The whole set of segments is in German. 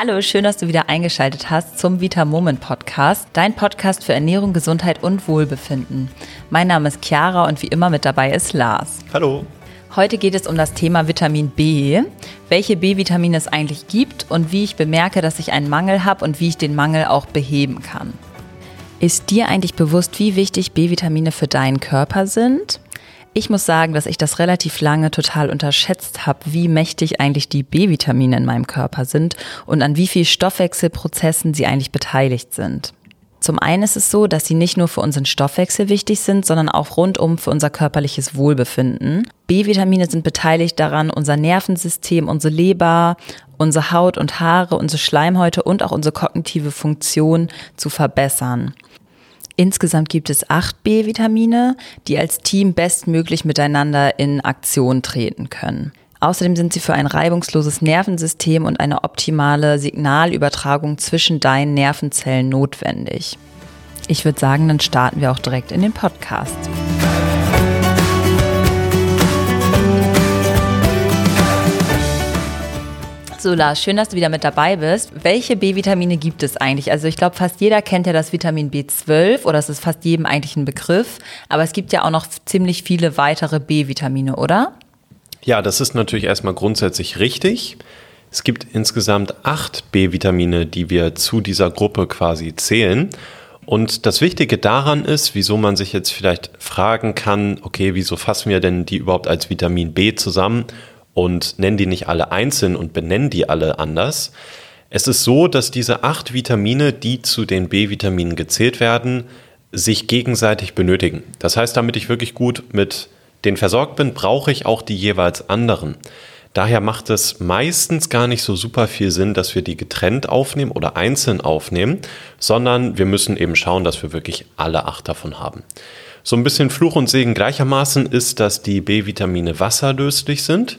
Hallo, schön, dass du wieder eingeschaltet hast zum Vita Moment Podcast, dein Podcast für Ernährung, Gesundheit und Wohlbefinden. Mein Name ist Chiara und wie immer mit dabei ist Lars. Hallo. Heute geht es um das Thema Vitamin B, welche B-Vitamine es eigentlich gibt und wie ich bemerke, dass ich einen Mangel habe und wie ich den Mangel auch beheben kann. Ist dir eigentlich bewusst, wie wichtig B-Vitamine für deinen Körper sind? Ich muss sagen, dass ich das relativ lange total unterschätzt habe, wie mächtig eigentlich die B-Vitamine in meinem Körper sind und an wie viel Stoffwechselprozessen sie eigentlich beteiligt sind. Zum einen ist es so, dass sie nicht nur für unseren Stoffwechsel wichtig sind, sondern auch rundum für unser körperliches Wohlbefinden. B-Vitamine sind beteiligt daran, unser Nervensystem, unsere Leber, unsere Haut und Haare, unsere Schleimhäute und auch unsere kognitive Funktion zu verbessern. Insgesamt gibt es acht B-Vitamine, die als Team bestmöglich miteinander in Aktion treten können. Außerdem sind sie für ein reibungsloses Nervensystem und eine optimale Signalübertragung zwischen deinen Nervenzellen notwendig. Ich würde sagen, dann starten wir auch direkt in den Podcast. So, Lars, schön, dass du wieder mit dabei bist. Welche B-Vitamine gibt es eigentlich? Also ich glaube, fast jeder kennt ja das Vitamin B12 oder es ist fast jedem eigentlich ein Begriff. Aber es gibt ja auch noch ziemlich viele weitere B-Vitamine, oder? Ja, das ist natürlich erstmal grundsätzlich richtig. Es gibt insgesamt acht B-Vitamine, die wir zu dieser Gruppe quasi zählen. Und das Wichtige daran ist, wieso man sich jetzt vielleicht fragen kann, okay, wieso fassen wir denn die überhaupt als Vitamin B zusammen und nennen die nicht alle einzeln und benennen die alle anders. Es ist so, dass diese acht Vitamine, die zu den B-Vitaminen gezählt werden, sich gegenseitig benötigen. Das heißt, damit ich wirklich gut mit den versorgt bin, brauche ich auch die jeweils anderen. Daher macht es meistens gar nicht so super viel Sinn, dass wir die getrennt aufnehmen oder einzeln aufnehmen, sondern wir müssen eben schauen, dass wir wirklich alle acht davon haben. So ein bisschen Fluch und Segen gleichermaßen ist, dass die B-Vitamine wasserlöslich sind.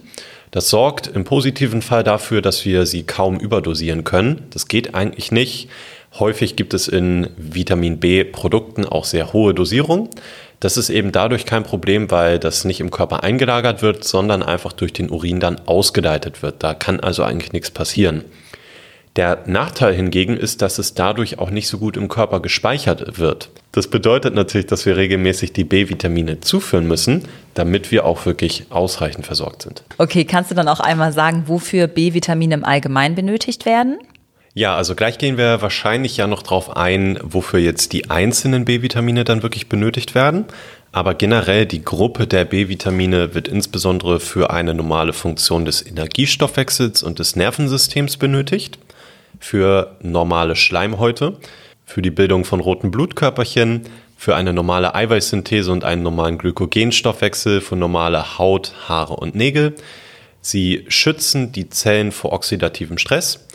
Das sorgt im positiven Fall dafür, dass wir sie kaum überdosieren können. Das geht eigentlich nicht. Häufig gibt es in Vitamin B-Produkten auch sehr hohe Dosierungen. Das ist eben dadurch kein Problem, weil das nicht im Körper eingelagert wird, sondern einfach durch den Urin dann ausgeleitet wird. Da kann also eigentlich nichts passieren. Der Nachteil hingegen ist, dass es dadurch auch nicht so gut im Körper gespeichert wird. Das bedeutet natürlich, dass wir regelmäßig die B-Vitamine zuführen müssen, damit wir auch wirklich ausreichend versorgt sind. Okay, kannst du dann auch einmal sagen, wofür B-Vitamine im Allgemeinen benötigt werden? Ja, also gleich gehen wir wahrscheinlich ja noch drauf ein, wofür jetzt die einzelnen B-Vitamine dann wirklich benötigt werden. Aber generell die Gruppe der B-Vitamine wird insbesondere für eine normale Funktion des Energiestoffwechsels und des Nervensystems benötigt für normale Schleimhäute, für die Bildung von roten Blutkörperchen, für eine normale Eiweißsynthese und einen normalen Glykogenstoffwechsel, für normale Haut, Haare und Nägel. Sie schützen die Zellen vor oxidativem Stress.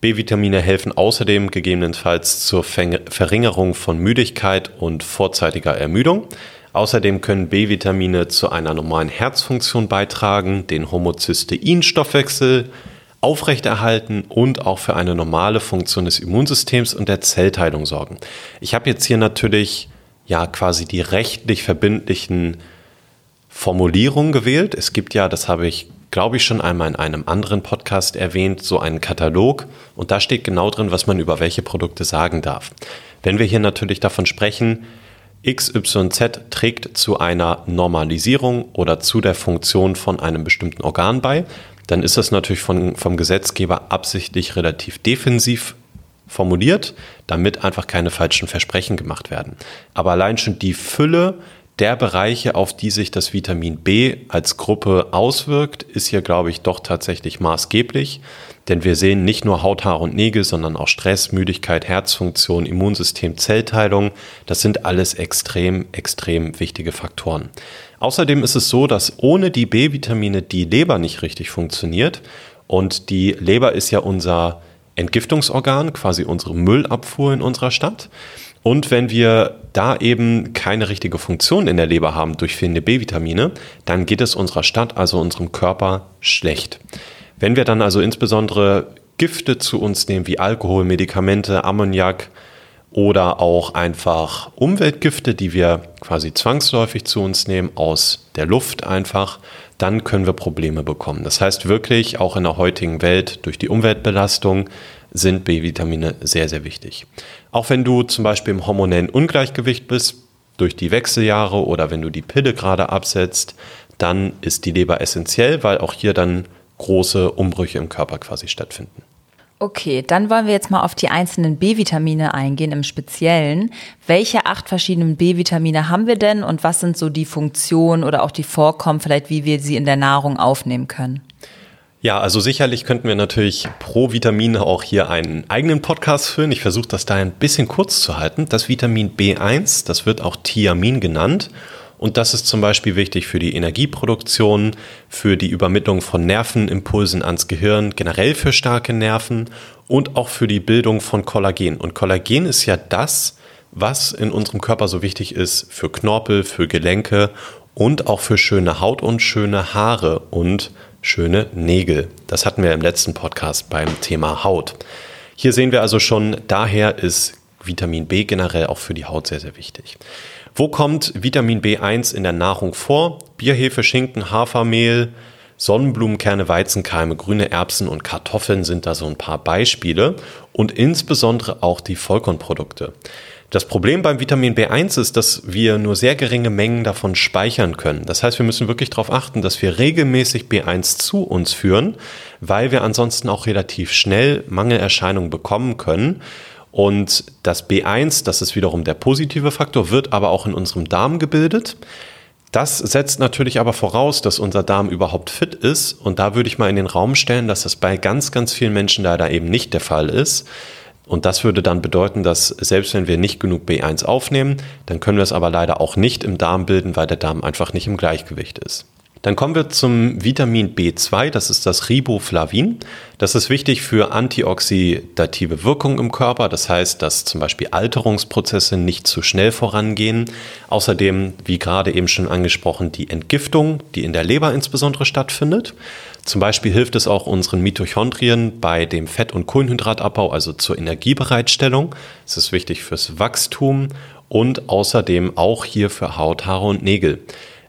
B-Vitamine helfen außerdem gegebenenfalls zur Verringerung von Müdigkeit und vorzeitiger Ermüdung. Außerdem können B-Vitamine zu einer normalen Herzfunktion beitragen, den Homozysteinstoffwechsel aufrechterhalten und auch für eine normale Funktion des Immunsystems und der Zellteilung sorgen. Ich habe jetzt hier natürlich ja quasi die rechtlich verbindlichen Formulierungen gewählt. Es gibt ja, das habe ich glaube ich schon einmal in einem anderen Podcast erwähnt, so einen Katalog und da steht genau drin, was man über welche Produkte sagen darf. Wenn wir hier natürlich davon sprechen, XYZ trägt zu einer Normalisierung oder zu der Funktion von einem bestimmten Organ bei, dann ist das natürlich von, vom Gesetzgeber absichtlich relativ defensiv formuliert, damit einfach keine falschen Versprechen gemacht werden. Aber allein schon die Fülle der Bereiche, auf die sich das Vitamin B als Gruppe auswirkt, ist hier, glaube ich, doch tatsächlich maßgeblich. Denn wir sehen nicht nur Haut, Haar und Nägel, sondern auch Stress, Müdigkeit, Herzfunktion, Immunsystem, Zellteilung. Das sind alles extrem, extrem wichtige Faktoren. Außerdem ist es so, dass ohne die B-Vitamine die Leber nicht richtig funktioniert. Und die Leber ist ja unser Entgiftungsorgan, quasi unsere Müllabfuhr in unserer Stadt. Und wenn wir da eben keine richtige Funktion in der Leber haben durch fehlende B-Vitamine, dann geht es unserer Stadt, also unserem Körper, schlecht. Wenn wir dann also insbesondere Gifte zu uns nehmen, wie Alkohol, Medikamente, Ammoniak oder auch einfach Umweltgifte, die wir quasi zwangsläufig zu uns nehmen, aus der Luft einfach, dann können wir Probleme bekommen. Das heißt wirklich, auch in der heutigen Welt durch die Umweltbelastung sind B-Vitamine sehr, sehr wichtig. Auch wenn du zum Beispiel im hormonellen Ungleichgewicht bist, durch die Wechseljahre oder wenn du die Pille gerade absetzt, dann ist die Leber essentiell, weil auch hier dann große Umbrüche im Körper quasi stattfinden. Okay, dann wollen wir jetzt mal auf die einzelnen B-Vitamine eingehen im Speziellen. Welche acht verschiedenen B-Vitamine haben wir denn und was sind so die Funktionen oder auch die Vorkommen, vielleicht wie wir sie in der Nahrung aufnehmen können? Ja, also sicherlich könnten wir natürlich pro Vitamin auch hier einen eigenen Podcast führen. Ich versuche das da ein bisschen kurz zu halten. Das Vitamin B1, das wird auch Thiamin genannt und das ist zum Beispiel wichtig für die Energieproduktion, für die Übermittlung von Nervenimpulsen ans Gehirn, generell für starke Nerven und auch für die Bildung von Kollagen. Und Kollagen ist ja das, was in unserem Körper so wichtig ist für Knorpel, für Gelenke und auch für schöne Haut und schöne Haare und schöne Nägel. Das hatten wir im letzten Podcast beim Thema Haut. Hier sehen wir also schon, daher ist Vitamin B generell auch für die Haut sehr, sehr wichtig. Wo kommt Vitamin B1 in der Nahrung vor? Bierhefe, Schinken, Hafermehl, Sonnenblumenkerne, Weizenkeime, grüne Erbsen und Kartoffeln sind da so ein paar Beispiele und insbesondere auch die Vollkornprodukte. Das Problem beim Vitamin B1 ist, dass wir nur sehr geringe Mengen davon speichern können. Das heißt, wir müssen wirklich darauf achten, dass wir regelmäßig B1 zu uns führen, weil wir ansonsten auch relativ schnell Mangelerscheinungen bekommen können. Und das B1, das ist wiederum der positive Faktor, wird aber auch in unserem Darm gebildet. Das setzt natürlich aber voraus, dass unser Darm überhaupt fit ist. Und da würde ich mal in den Raum stellen, dass das bei ganz, ganz vielen Menschen leider eben nicht der Fall ist. Und das würde dann bedeuten, dass selbst wenn wir nicht genug B1 aufnehmen, dann können wir es aber leider auch nicht im Darm bilden, weil der Darm einfach nicht im Gleichgewicht ist. Dann kommen wir zum Vitamin B2, das ist das Riboflavin. Das ist wichtig für antioxidative Wirkung im Körper, das heißt, dass zum Beispiel Alterungsprozesse nicht zu schnell vorangehen. Außerdem, wie gerade eben schon angesprochen, die Entgiftung, die in der Leber insbesondere stattfindet. Zum Beispiel hilft es auch unseren Mitochondrien bei dem Fett- und Kohlenhydratabbau, also zur Energiebereitstellung. Es ist wichtig fürs Wachstum und außerdem auch hier für Haut, Haare und Nägel.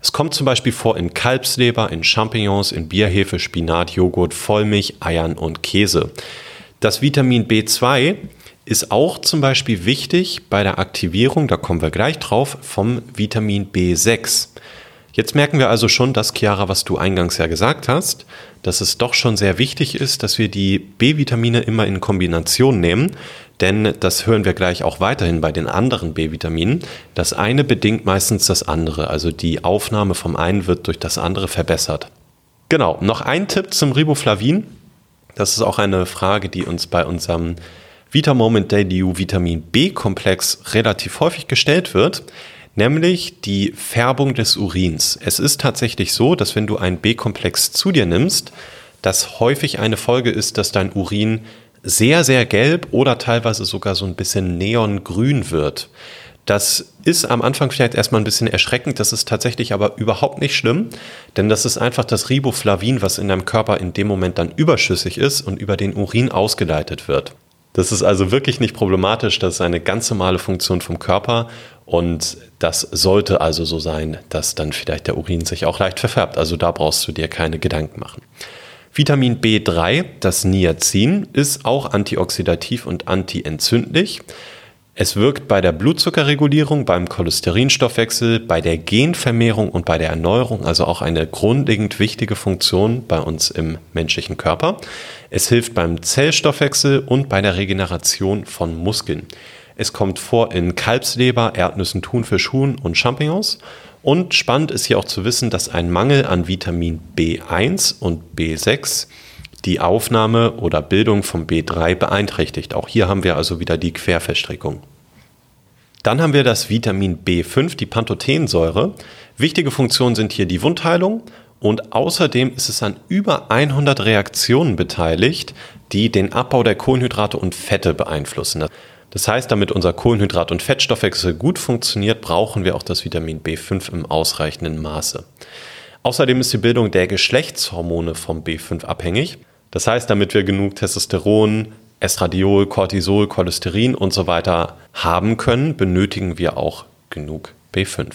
Es kommt zum Beispiel vor in Kalbsleber, in Champignons, in Bierhefe, Spinat, Joghurt, Vollmilch, Eiern und Käse. Das Vitamin B2 ist auch zum Beispiel wichtig bei der Aktivierung, da kommen wir gleich drauf, vom Vitamin B6. Jetzt merken wir also schon, dass Chiara, was du eingangs ja gesagt hast, dass es doch schon sehr wichtig ist, dass wir die B-Vitamine immer in Kombination nehmen, denn das hören wir gleich auch weiterhin bei den anderen B-Vitaminen. Das eine bedingt meistens das andere, also die Aufnahme vom einen wird durch das andere verbessert. Genau, noch ein Tipp zum Riboflavin. Das ist auch eine Frage, die uns bei unserem Vitamoment Daily Vitamin B-Komplex relativ häufig gestellt wird nämlich die Färbung des Urins. Es ist tatsächlich so, dass wenn du einen B-Komplex zu dir nimmst, das häufig eine Folge ist, dass dein Urin sehr, sehr gelb oder teilweise sogar so ein bisschen neongrün wird. Das ist am Anfang vielleicht erstmal ein bisschen erschreckend, das ist tatsächlich aber überhaupt nicht schlimm, denn das ist einfach das Riboflavin, was in deinem Körper in dem Moment dann überschüssig ist und über den Urin ausgeleitet wird. Das ist also wirklich nicht problematisch, das ist eine ganz normale Funktion vom Körper und das sollte also so sein, dass dann vielleicht der Urin sich auch leicht verfärbt. Also da brauchst du dir keine Gedanken machen. Vitamin B3, das Niacin, ist auch antioxidativ und antientzündlich. Es wirkt bei der Blutzuckerregulierung, beim Cholesterinstoffwechsel, bei der Genvermehrung und bei der Erneuerung, also auch eine grundlegend wichtige Funktion bei uns im menschlichen Körper. Es hilft beim Zellstoffwechsel und bei der Regeneration von Muskeln. Es kommt vor in Kalbsleber, Erdnüssen, Thunfisch, Huhn und Champignons. Und spannend ist hier auch zu wissen, dass ein Mangel an Vitamin B1 und B6 die Aufnahme oder Bildung von B3 beeinträchtigt. Auch hier haben wir also wieder die Querverstrickung. Dann haben wir das Vitamin B5, die Pantothensäure. Wichtige Funktionen sind hier die Wundheilung und außerdem ist es an über 100 Reaktionen beteiligt, die den Abbau der Kohlenhydrate und Fette beeinflussen. Das heißt, damit unser Kohlenhydrat- und Fettstoffwechsel gut funktioniert, brauchen wir auch das Vitamin B5 im ausreichenden Maße. Außerdem ist die Bildung der Geschlechtshormone vom B5 abhängig. Das heißt, damit wir genug Testosteron, Estradiol, Cortisol, Cholesterin und so weiter haben können, benötigen wir auch genug B5.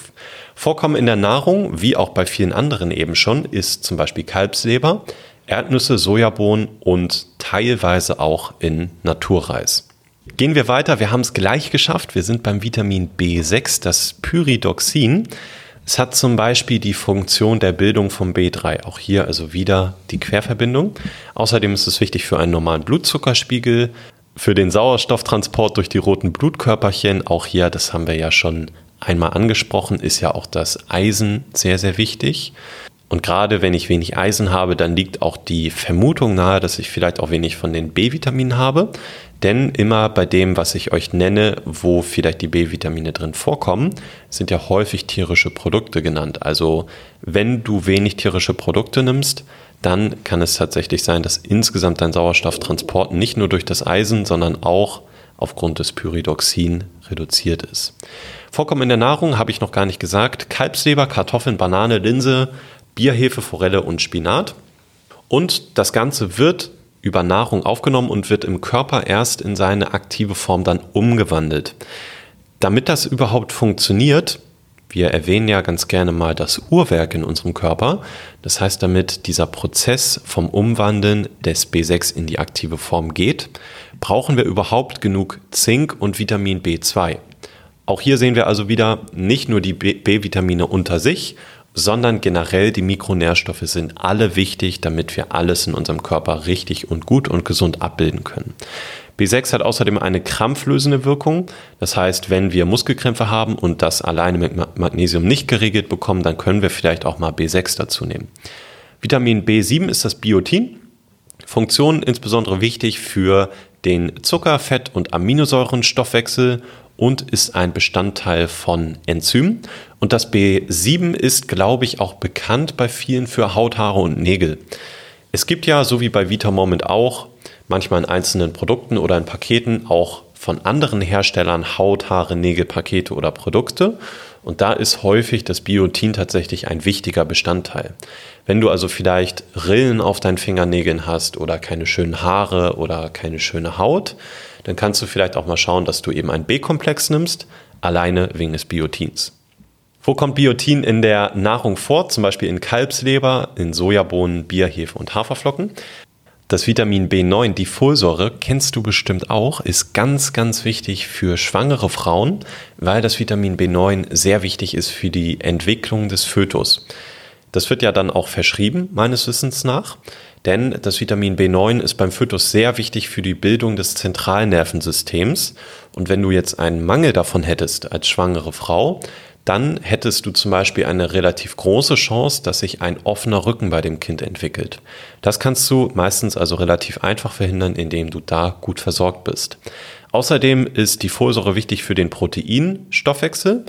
Vorkommen in der Nahrung, wie auch bei vielen anderen eben schon, ist zum Beispiel Kalbsleber, Erdnüsse, Sojabohnen und teilweise auch in Naturreis. Gehen wir weiter, wir haben es gleich geschafft. Wir sind beim Vitamin B6, das Pyridoxin. Es hat zum Beispiel die Funktion der Bildung vom B3. Auch hier also wieder die Querverbindung. Außerdem ist es wichtig für einen normalen Blutzuckerspiegel, für den Sauerstofftransport durch die roten Blutkörperchen. Auch hier, das haben wir ja schon einmal angesprochen, ist ja auch das Eisen sehr, sehr wichtig. Und gerade wenn ich wenig Eisen habe, dann liegt auch die Vermutung nahe, dass ich vielleicht auch wenig von den B-Vitaminen habe. Denn immer bei dem, was ich euch nenne, wo vielleicht die B-Vitamine drin vorkommen, sind ja häufig tierische Produkte genannt. Also wenn du wenig tierische Produkte nimmst, dann kann es tatsächlich sein, dass insgesamt dein Sauerstofftransport nicht nur durch das Eisen, sondern auch aufgrund des Pyridoxin reduziert ist. Vorkommen in der Nahrung habe ich noch gar nicht gesagt. Kalbsleber, Kartoffeln, Banane, Linse, Bierhefe, Forelle und Spinat. Und das Ganze wird über Nahrung aufgenommen und wird im Körper erst in seine aktive Form dann umgewandelt. Damit das überhaupt funktioniert, wir erwähnen ja ganz gerne mal das Uhrwerk in unserem Körper. Das heißt, damit dieser Prozess vom Umwandeln des B6 in die aktive Form geht, brauchen wir überhaupt genug Zink und Vitamin B2. Auch hier sehen wir also wieder nicht nur die B-Vitamine unter sich, sondern generell die Mikronährstoffe sind alle wichtig, damit wir alles in unserem Körper richtig und gut und gesund abbilden können. B6 hat außerdem eine krampflösende Wirkung. Das heißt, wenn wir Muskelkrämpfe haben und das alleine mit Magnesium nicht geregelt bekommen, dann können wir vielleicht auch mal B6 dazu nehmen. Vitamin B7 ist das Biotin. Funktion insbesondere wichtig für den Zucker-, Fett- und Aminosäurenstoffwechsel und ist ein Bestandteil von Enzymen. Und das B7 ist, glaube ich, auch bekannt bei vielen für Haut, Haare und Nägel. Es gibt ja, so wie bei Vitamoment auch, manchmal in einzelnen Produkten oder in Paketen auch von anderen Herstellern Haut, Haare, Nägel, Pakete oder Produkte. Und da ist häufig das Biotin tatsächlich ein wichtiger Bestandteil. Wenn du also vielleicht Rillen auf deinen Fingernägeln hast oder keine schönen Haare oder keine schöne Haut, dann kannst du vielleicht auch mal schauen, dass du eben ein B-Komplex nimmst, alleine wegen des Biotins. Wo kommt Biotin in der Nahrung vor? Zum Beispiel in Kalbsleber, in Sojabohnen, Bier, Hefe und Haferflocken. Das Vitamin B9, die Folsäure, kennst du bestimmt auch, ist ganz, ganz wichtig für schwangere Frauen, weil das Vitamin B9 sehr wichtig ist für die Entwicklung des Fötus. Das wird ja dann auch verschrieben, meines Wissens nach. Denn das Vitamin B9 ist beim Fötus sehr wichtig für die Bildung des Zentralnervensystems. Und wenn du jetzt einen Mangel davon hättest als schwangere Frau, dann hättest du zum Beispiel eine relativ große Chance, dass sich ein offener Rücken bei dem Kind entwickelt. Das kannst du meistens also relativ einfach verhindern, indem du da gut versorgt bist. Außerdem ist die Folsäure wichtig für den Proteinstoffwechsel.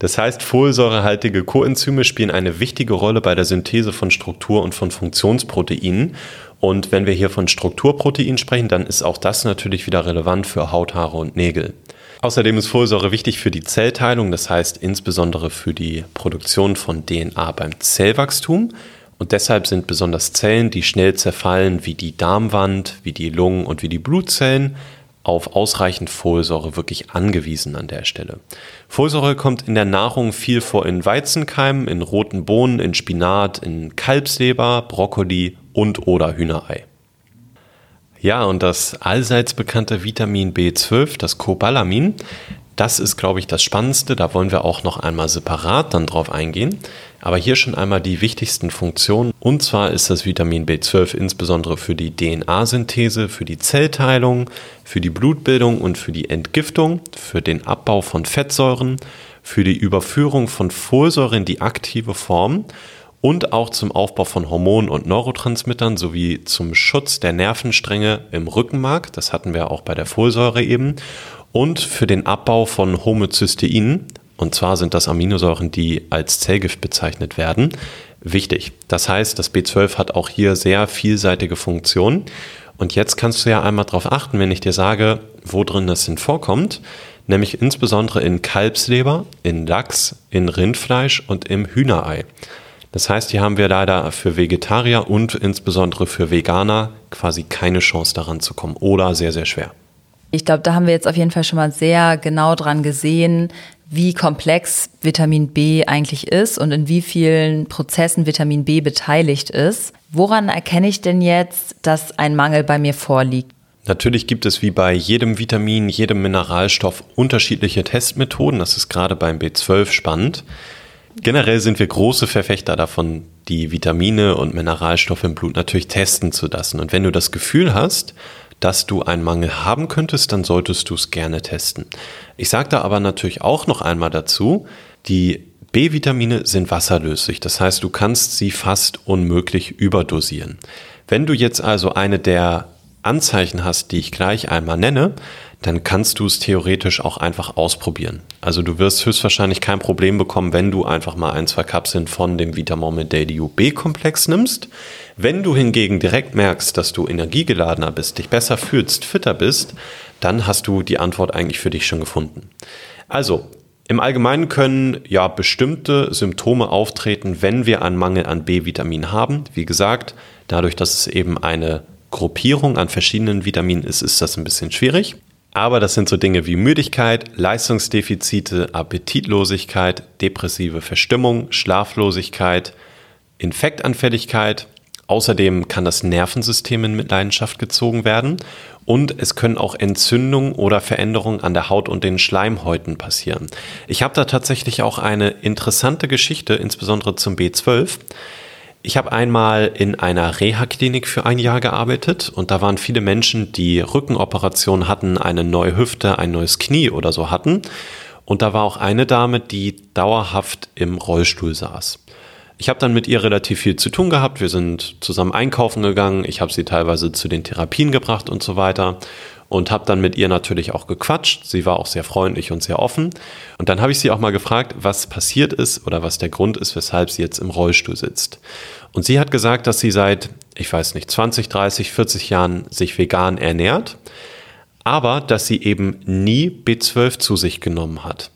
Das heißt, folsäurehaltige Coenzyme spielen eine wichtige Rolle bei der Synthese von Struktur- und von Funktionsproteinen. Und wenn wir hier von Strukturproteinen sprechen, dann ist auch das natürlich wieder relevant für Haut, Haare und Nägel. Außerdem ist Folsäure wichtig für die Zellteilung, das heißt insbesondere für die Produktion von DNA beim Zellwachstum. Und deshalb sind besonders Zellen, die schnell zerfallen, wie die Darmwand, wie die Lungen und wie die Blutzellen, auf ausreichend Folsäure wirklich angewiesen an der Stelle. Folsäure kommt in der Nahrung viel vor in Weizenkeimen, in roten Bohnen, in Spinat, in Kalbsleber, Brokkoli und oder Hühnerei. Ja, und das allseits bekannte Vitamin B12, das Cobalamin, das ist, glaube ich, das Spannendste. Da wollen wir auch noch einmal separat dann drauf eingehen. Aber hier schon einmal die wichtigsten Funktionen. Und zwar ist das Vitamin B12 insbesondere für die DNA-Synthese, für die Zellteilung, für die Blutbildung und für die Entgiftung, für den Abbau von Fettsäuren, für die Überführung von Folsäure in die aktive Form und auch zum Aufbau von Hormonen und Neurotransmittern sowie zum Schutz der Nervenstränge im Rückenmark. Das hatten wir auch bei der Folsäure eben und für den Abbau von Homozysteinen, und zwar sind das Aminosäuren, die als Zellgift bezeichnet werden, wichtig. Das heißt, das B12 hat auch hier sehr vielseitige Funktionen. Und jetzt kannst du ja einmal darauf achten, wenn ich dir sage, wo drin das denn vorkommt, nämlich insbesondere in Kalbsleber, in Lachs, in Rindfleisch und im Hühnerei. Das heißt, hier haben wir leider für Vegetarier und insbesondere für Veganer quasi keine Chance daran zu kommen oder sehr, sehr schwer. Ich glaube, da haben wir jetzt auf jeden Fall schon mal sehr genau dran gesehen, wie komplex Vitamin B eigentlich ist und in wie vielen Prozessen Vitamin B beteiligt ist. Woran erkenne ich denn jetzt, dass ein Mangel bei mir vorliegt? Natürlich gibt es wie bei jedem Vitamin, jedem Mineralstoff unterschiedliche Testmethoden. Das ist gerade beim B12 spannend. Generell sind wir große Verfechter davon, die Vitamine und Mineralstoffe im Blut natürlich testen zu lassen. Und wenn du das Gefühl hast, dass du einen Mangel haben könntest, dann solltest du es gerne testen. Ich sage da aber natürlich auch noch einmal dazu, die B-Vitamine sind wasserlöslich, das heißt, du kannst sie fast unmöglich überdosieren. Wenn du jetzt also eine der Anzeichen hast, die ich gleich einmal nenne, dann kannst du es theoretisch auch einfach ausprobieren. Also du wirst höchstwahrscheinlich kein Problem bekommen, wenn du einfach mal ein, zwei Kapseln von dem Vitamome Daily UB-Komplex nimmst. Wenn du hingegen direkt merkst, dass du energiegeladener bist, dich besser fühlst, fitter bist, dann hast du die Antwort eigentlich für dich schon gefunden. Also, im Allgemeinen können ja bestimmte Symptome auftreten, wenn wir einen Mangel an B-Vitamin haben. Wie gesagt, dadurch, dass es eben eine Gruppierung an verschiedenen Vitaminen ist, ist das ein bisschen schwierig. Aber das sind so Dinge wie Müdigkeit, Leistungsdefizite, Appetitlosigkeit, depressive Verstimmung, Schlaflosigkeit, Infektanfälligkeit. Außerdem kann das Nervensystem in Mitleidenschaft gezogen werden und es können auch Entzündungen oder Veränderungen an der Haut und den Schleimhäuten passieren. Ich habe da tatsächlich auch eine interessante Geschichte, insbesondere zum B12. Ich habe einmal in einer Reha-Klinik für ein Jahr gearbeitet und da waren viele Menschen, die Rückenoperationen hatten, eine neue Hüfte, ein neues Knie oder so hatten. Und da war auch eine Dame, die dauerhaft im Rollstuhl saß. Ich habe dann mit ihr relativ viel zu tun gehabt. Wir sind zusammen einkaufen gegangen. Ich habe sie teilweise zu den Therapien gebracht und so weiter und habe dann mit ihr natürlich auch gequatscht. Sie war auch sehr freundlich und sehr offen. Und dann habe ich sie auch mal gefragt, was passiert ist oder was der Grund ist, weshalb sie jetzt im Rollstuhl sitzt. Und sie hat gesagt, dass sie seit, ich weiß nicht, 20, 30, 40 Jahren sich vegan ernährt, aber dass sie eben nie B12 zu sich genommen hat.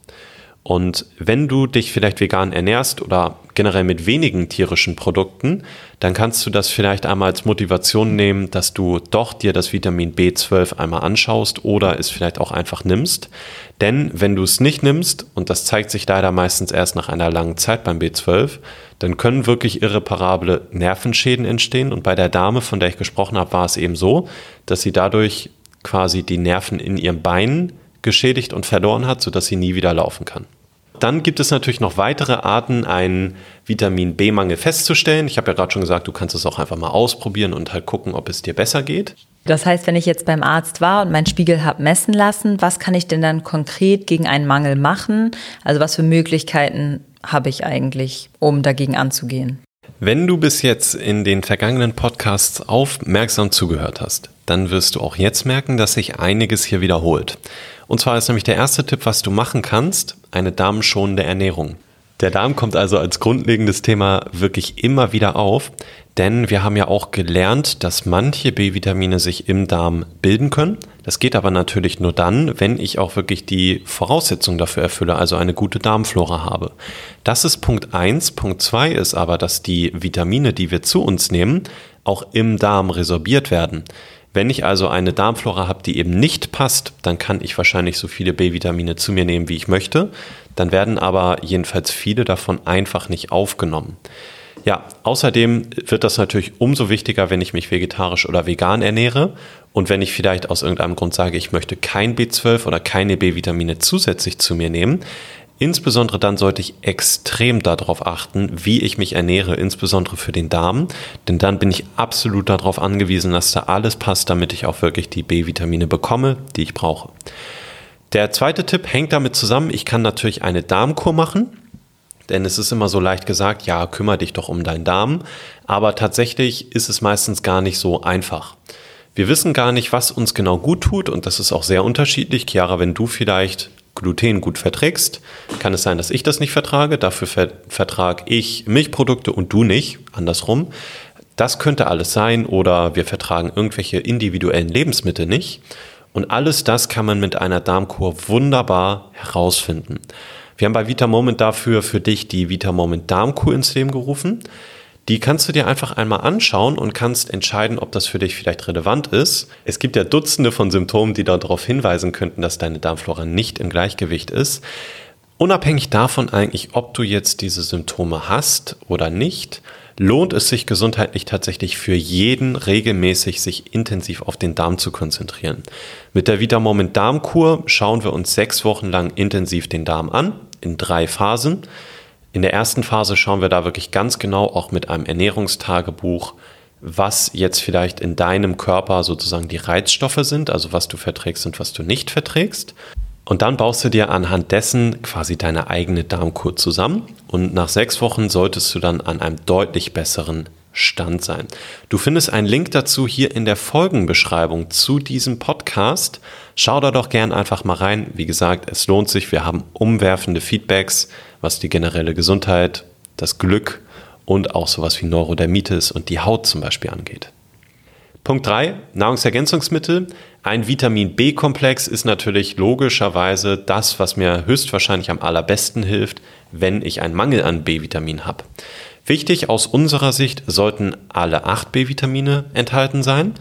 Und wenn du dich vielleicht vegan ernährst oder generell mit wenigen tierischen Produkten, dann kannst du das vielleicht einmal als Motivation nehmen, dass du doch dir das Vitamin B12 einmal anschaust oder es vielleicht auch einfach nimmst. Denn wenn du es nicht nimmst, und das zeigt sich leider meistens erst nach einer langen Zeit beim B12, dann können wirklich irreparable Nervenschäden entstehen. Und bei der Dame, von der ich gesprochen habe, war es eben so, dass sie dadurch quasi die Nerven in ihrem Bein geschädigt und verloren hat, sodass sie nie wieder laufen kann. Dann gibt es natürlich noch weitere Arten, einen Vitamin B-Mangel festzustellen. Ich habe ja gerade schon gesagt, du kannst es auch einfach mal ausprobieren und halt gucken, ob es dir besser geht. Das heißt, wenn ich jetzt beim Arzt war und meinen Spiegel habe messen lassen, was kann ich denn dann konkret gegen einen Mangel machen? Also was für Möglichkeiten habe ich eigentlich, um dagegen anzugehen? Wenn du bis jetzt in den vergangenen Podcasts aufmerksam zugehört hast, dann wirst du auch jetzt merken, dass sich einiges hier wiederholt. Und zwar ist nämlich der erste Tipp, was du machen kannst, eine darmschonende Ernährung. Der Darm kommt also als grundlegendes Thema wirklich immer wieder auf, denn wir haben ja auch gelernt, dass manche B-Vitamine sich im Darm bilden können. Das geht aber natürlich nur dann, wenn ich auch wirklich die Voraussetzungen dafür erfülle, also eine gute Darmflora habe. Das ist Punkt eins. Punkt zwei ist aber, dass die Vitamine, die wir zu uns nehmen, auch im Darm resorbiert werden. Wenn ich also eine Darmflora habe, die eben nicht passt, dann kann ich wahrscheinlich so viele B-Vitamine zu mir nehmen, wie ich möchte. Dann werden aber jedenfalls viele davon einfach nicht aufgenommen. Ja, außerdem wird das natürlich umso wichtiger, wenn ich mich vegetarisch oder vegan ernähre und wenn ich vielleicht aus irgendeinem Grund sage, ich möchte kein B12 oder keine B-Vitamine zusätzlich zu mir nehmen, Insbesondere dann sollte ich extrem darauf achten, wie ich mich ernähre, insbesondere für den Darm, denn dann bin ich absolut darauf angewiesen, dass da alles passt, damit ich auch wirklich die B-Vitamine bekomme, die ich brauche. Der zweite Tipp hängt damit zusammen, ich kann natürlich eine Darmkur machen, denn es ist immer so leicht gesagt, ja, kümmere dich doch um deinen Darm, aber tatsächlich ist es meistens gar nicht so einfach. Wir wissen gar nicht, was uns genau gut tut und das ist auch sehr unterschiedlich. Chiara, wenn du vielleicht Gluten gut verträgst, kann es sein, dass ich das nicht vertrage. Dafür ver vertrage ich Milchprodukte und du nicht, andersrum. Das könnte alles sein oder wir vertragen irgendwelche individuellen Lebensmittel nicht. Und alles das kann man mit einer Darmkur wunderbar herausfinden. Wir haben bei Vita Moment dafür für dich die Vita Moment Darmkur ins Leben gerufen. Die kannst du dir einfach einmal anschauen und kannst entscheiden, ob das für dich vielleicht relevant ist. Es gibt ja Dutzende von Symptomen, die darauf hinweisen könnten, dass deine Darmflora nicht im Gleichgewicht ist. Unabhängig davon eigentlich, ob du jetzt diese Symptome hast oder nicht, lohnt es sich gesundheitlich tatsächlich für jeden regelmäßig sich intensiv auf den Darm zu konzentrieren. Mit der Vita Moment Darmkur schauen wir uns sechs Wochen lang intensiv den Darm an, in drei Phasen. In der ersten Phase schauen wir da wirklich ganz genau auch mit einem Ernährungstagebuch, was jetzt vielleicht in deinem Körper sozusagen die Reizstoffe sind, also was du verträgst und was du nicht verträgst. Und dann baust du dir anhand dessen quasi deine eigene Darmkur zusammen und nach sechs Wochen solltest du dann an einem deutlich besseren Stand sein. Du findest einen Link dazu hier in der Folgenbeschreibung zu diesem Podcast. Schau da doch gern einfach mal rein. Wie gesagt, es lohnt sich. Wir haben umwerfende Feedbacks, was die generelle Gesundheit, das Glück und auch sowas wie Neurodermitis und die Haut zum Beispiel angeht. Punkt 3, Nahrungsergänzungsmittel. Ein Vitamin B-Komplex ist natürlich logischerweise das, was mir höchstwahrscheinlich am allerbesten hilft, wenn ich einen Mangel an B-Vitamin habe. Wichtig aus unserer Sicht sollten alle acht B-Vitamine enthalten sein.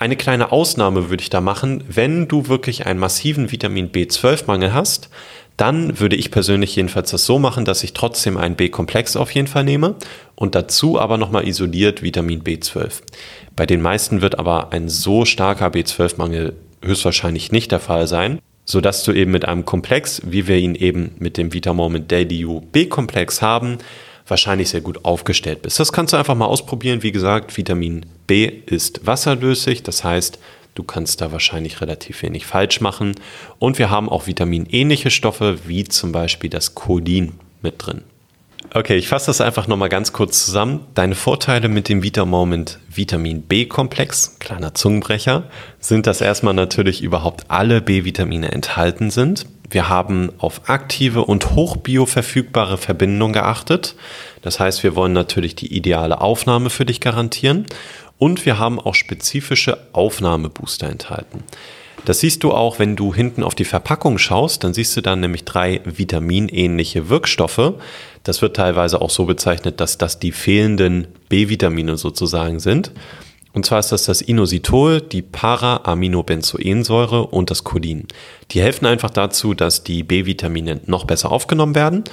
Eine kleine Ausnahme würde ich da machen, wenn du wirklich einen massiven Vitamin B12-Mangel hast, dann würde ich persönlich jedenfalls das so machen, dass ich trotzdem einen B-Komplex auf jeden Fall nehme und dazu aber nochmal isoliert Vitamin B12. Bei den meisten wird aber ein so starker B12-Mangel höchstwahrscheinlich nicht der Fall sein, sodass du eben mit einem Komplex, wie wir ihn eben mit dem Vitamoment Daily U B-Komplex haben, wahrscheinlich sehr gut aufgestellt bist. Das kannst du einfach mal ausprobieren. Wie gesagt, Vitamin B ist wasserlöslich, das heißt, du kannst da wahrscheinlich relativ wenig falsch machen. Und wir haben auch vitaminähnliche Stoffe, wie zum Beispiel das Cholin mit drin. Okay, ich fasse das einfach nochmal ganz kurz zusammen. Deine Vorteile mit dem Vitamoment Vitamin B-Komplex, kleiner Zungenbrecher, sind, dass erstmal natürlich überhaupt alle B-Vitamine enthalten sind. Wir haben auf aktive und hochbioverfügbare Verbindungen geachtet. Das heißt, wir wollen natürlich die ideale Aufnahme für dich garantieren. Und wir haben auch spezifische Aufnahmebooster enthalten. Das siehst du auch, wenn du hinten auf die Verpackung schaust, dann siehst du dann nämlich drei vitaminähnliche Wirkstoffe. Das wird teilweise auch so bezeichnet, dass das die fehlenden B-Vitamine sozusagen sind. Und zwar ist das das Inositol, die Para-Aminobenzoensäure und das Cholin. Die helfen einfach dazu, dass die B-Vitamine noch besser aufgenommen werden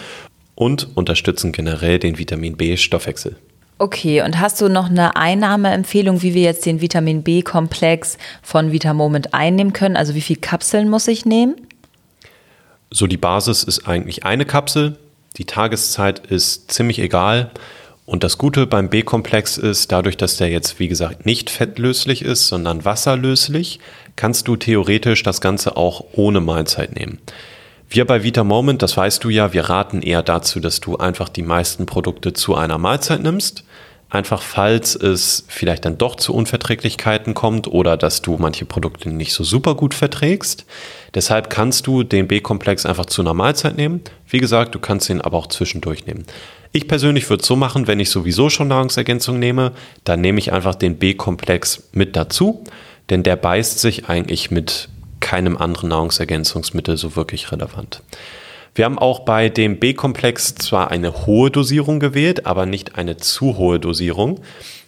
und unterstützen generell den Vitamin B-Stoffwechsel. Okay, und hast du noch eine Einnahmeempfehlung, wie wir jetzt den Vitamin B-Komplex von Vitamoment einnehmen können? Also wie viele Kapseln muss ich nehmen? So, die Basis ist eigentlich eine Kapsel. Die Tageszeit ist ziemlich egal. Und das Gute beim B-Komplex ist, dadurch, dass der jetzt, wie gesagt, nicht fettlöslich ist, sondern wasserlöslich, kannst du theoretisch das Ganze auch ohne Mahlzeit nehmen. Wir bei Vita Moment, das weißt du ja, wir raten eher dazu, dass du einfach die meisten Produkte zu einer Mahlzeit nimmst. Einfach falls es vielleicht dann doch zu Unverträglichkeiten kommt oder dass du manche Produkte nicht so super gut verträgst. Deshalb kannst du den B-Komplex einfach zu einer Mahlzeit nehmen. Wie gesagt, du kannst ihn aber auch zwischendurch nehmen. Ich persönlich würde es so machen, wenn ich sowieso schon Nahrungsergänzung nehme, dann nehme ich einfach den B-Komplex mit dazu, denn der beißt sich eigentlich mit keinem anderen Nahrungsergänzungsmittel so wirklich relevant. Wir haben auch bei dem B-Komplex zwar eine hohe Dosierung gewählt, aber nicht eine zu hohe Dosierung.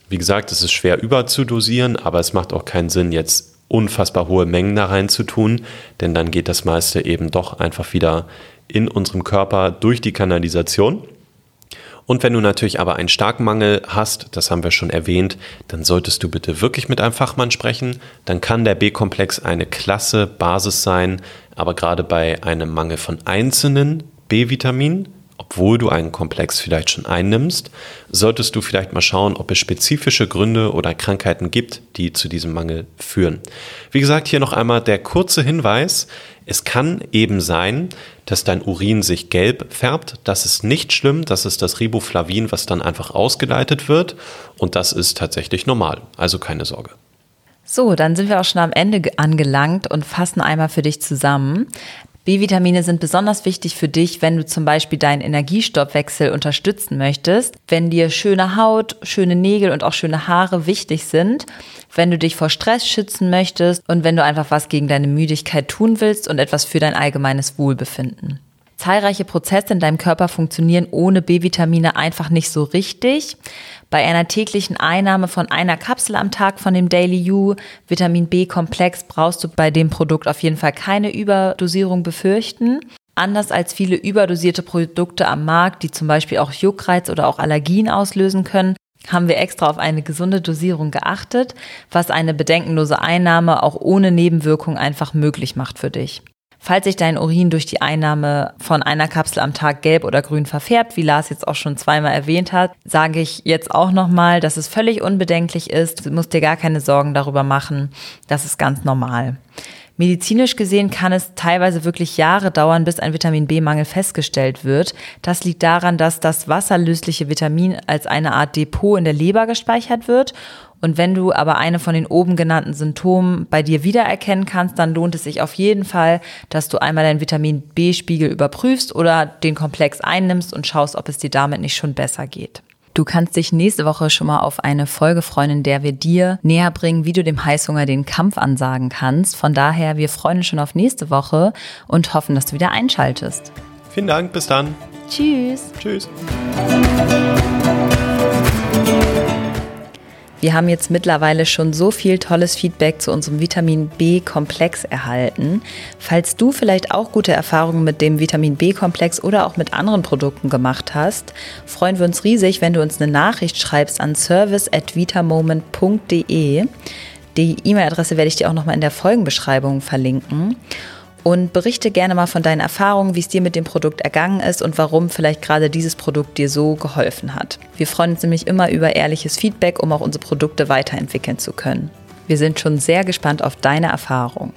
Wie gesagt, es ist schwer überzudosieren, aber es macht auch keinen Sinn, jetzt unfassbar hohe Mengen da rein zu tun, denn dann geht das meiste eben doch einfach wieder in unserem Körper durch die Kanalisation. Und wenn du natürlich aber einen starken Mangel hast, das haben wir schon erwähnt, dann solltest du bitte wirklich mit einem Fachmann sprechen. Dann kann der B-Komplex eine klasse Basis sein, aber gerade bei einem Mangel von einzelnen B-Vitaminen, obwohl du einen Komplex vielleicht schon einnimmst, solltest du vielleicht mal schauen, ob es spezifische Gründe oder Krankheiten gibt, die zu diesem Mangel führen. Wie gesagt, hier noch einmal der kurze Hinweis. Es kann eben sein, dass dein Urin sich gelb färbt. Das ist nicht schlimm. Das ist das Riboflavin, was dann einfach ausgeleitet wird. Und das ist tatsächlich normal. Also keine Sorge. So, dann sind wir auch schon am Ende angelangt und fassen einmal für dich zusammen. B-Vitamine sind besonders wichtig für dich, wenn du zum Beispiel deinen Energiestoffwechsel unterstützen möchtest, wenn dir schöne Haut, schöne Nägel und auch schöne Haare wichtig sind, wenn du dich vor Stress schützen möchtest und wenn du einfach was gegen deine Müdigkeit tun willst und etwas für dein allgemeines Wohlbefinden. Zahlreiche Prozesse in deinem Körper funktionieren ohne B-Vitamine einfach nicht so richtig. Bei einer täglichen Einnahme von einer Kapsel am Tag von dem Daily U Vitamin B-Komplex brauchst du bei dem Produkt auf jeden Fall keine Überdosierung befürchten. Anders als viele überdosierte Produkte am Markt, die zum Beispiel auch Juckreiz oder auch Allergien auslösen können, haben wir extra auf eine gesunde Dosierung geachtet, was eine bedenkenlose Einnahme auch ohne Nebenwirkung einfach möglich macht für dich. Falls sich dein Urin durch die Einnahme von einer Kapsel am Tag gelb oder grün verfärbt, wie Lars jetzt auch schon zweimal erwähnt hat, sage ich jetzt auch nochmal, dass es völlig unbedenklich ist. Du musst dir gar keine Sorgen darüber machen. Das ist ganz normal. Medizinisch gesehen kann es teilweise wirklich Jahre dauern, bis ein Vitamin B-Mangel festgestellt wird. Das liegt daran, dass das wasserlösliche Vitamin als eine Art Depot in der Leber gespeichert wird und wenn du aber eine von den oben genannten Symptomen bei dir wiedererkennen kannst, dann lohnt es sich auf jeden Fall, dass du einmal deinen Vitamin B-Spiegel überprüfst oder den Komplex einnimmst und schaust, ob es dir damit nicht schon besser geht. Du kannst dich nächste Woche schon mal auf eine Folge freuen, in der wir dir näher bringen, wie du dem Heißhunger den Kampf ansagen kannst. Von daher, wir freuen uns schon auf nächste Woche und hoffen, dass du wieder einschaltest. Vielen Dank, bis dann. Tschüss. Tschüss. Wir haben jetzt mittlerweile schon so viel tolles Feedback zu unserem Vitamin B-Komplex erhalten. Falls du vielleicht auch gute Erfahrungen mit dem Vitamin B-Komplex oder auch mit anderen Produkten gemacht hast, freuen wir uns riesig, wenn du uns eine Nachricht schreibst an service@vitamoment.de. Die E-Mail-Adresse werde ich dir auch nochmal in der Folgenbeschreibung verlinken und berichte gerne mal von deinen Erfahrungen, wie es dir mit dem Produkt ergangen ist und warum vielleicht gerade dieses Produkt dir so geholfen hat. Wir freuen uns nämlich immer über ehrliches Feedback, um auch unsere Produkte weiterentwickeln zu können. Wir sind schon sehr gespannt auf deine Erfahrung.